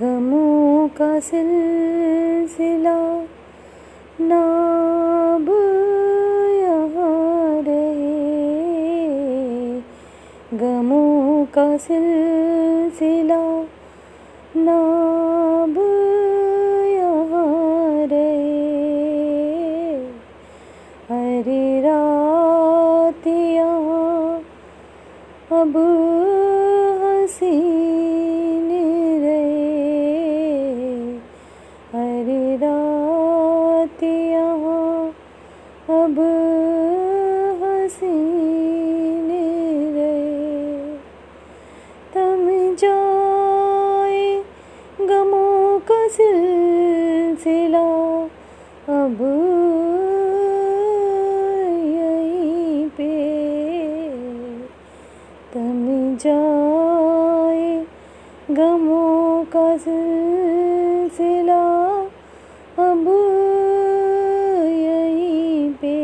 गमों का सिलसिला, नाब यहाँ रहे। गमों का सिलसिला, नाब यहाँ रहे। हरे रात यहाँ, अब सिलसिला। अब यहीं पे तम जाए गमों का सिलसिला। अब यहीं पे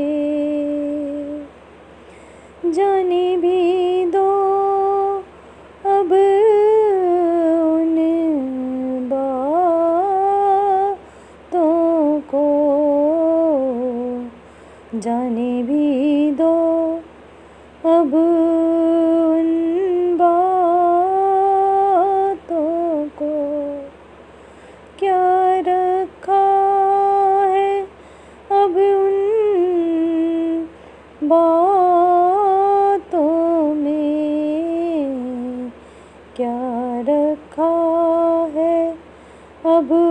जाने भी जाने भी दो। अब उन बातों को क्या रखा है? अब उन बातों में क्या रखा है? अब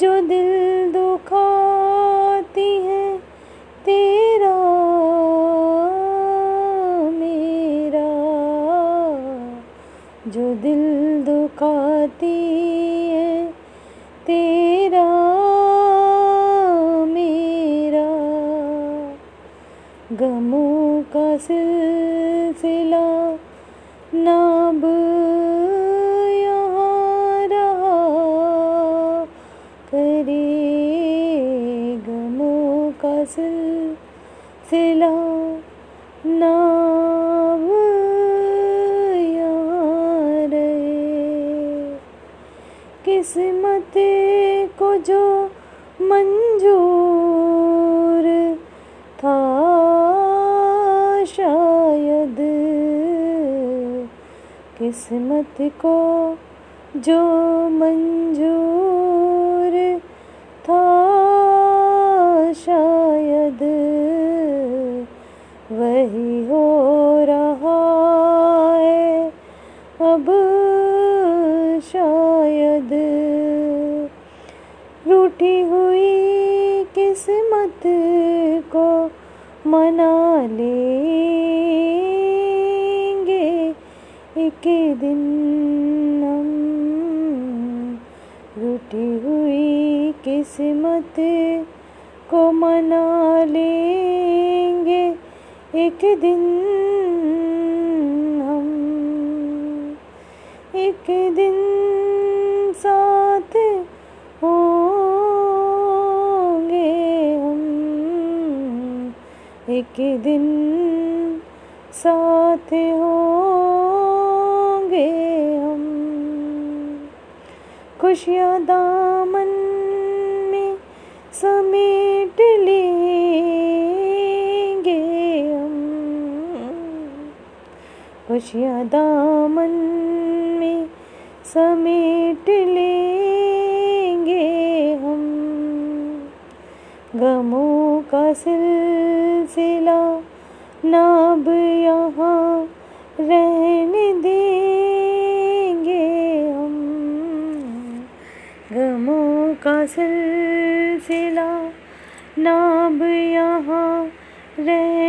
जो दिल दुखाती है, तेरा मेरा। जो दिल दुखाती है, तेरा मेरा। गमों का सिलसिला सिलसिला नाब यहाँ रहे किस्मत को जो मंजूर था शायद किस्मत को जो मंजूर रहा अब शायद रूठी हुई किस्मत को मना लेंगे। एक दिन हम रूठी हुई किस्मत को मना एक दिन हम, एक दिन साथ होंगे हम, एक दिन साथ होंगे हम। खुशियाँ दामन में समेट लेंगे खुशियाँ दामन में समेट लेंगे हम गमों का सिलसिला नाब यहाँ रहने देंगे हम गमों का सिलसिला नाब यहाँ रह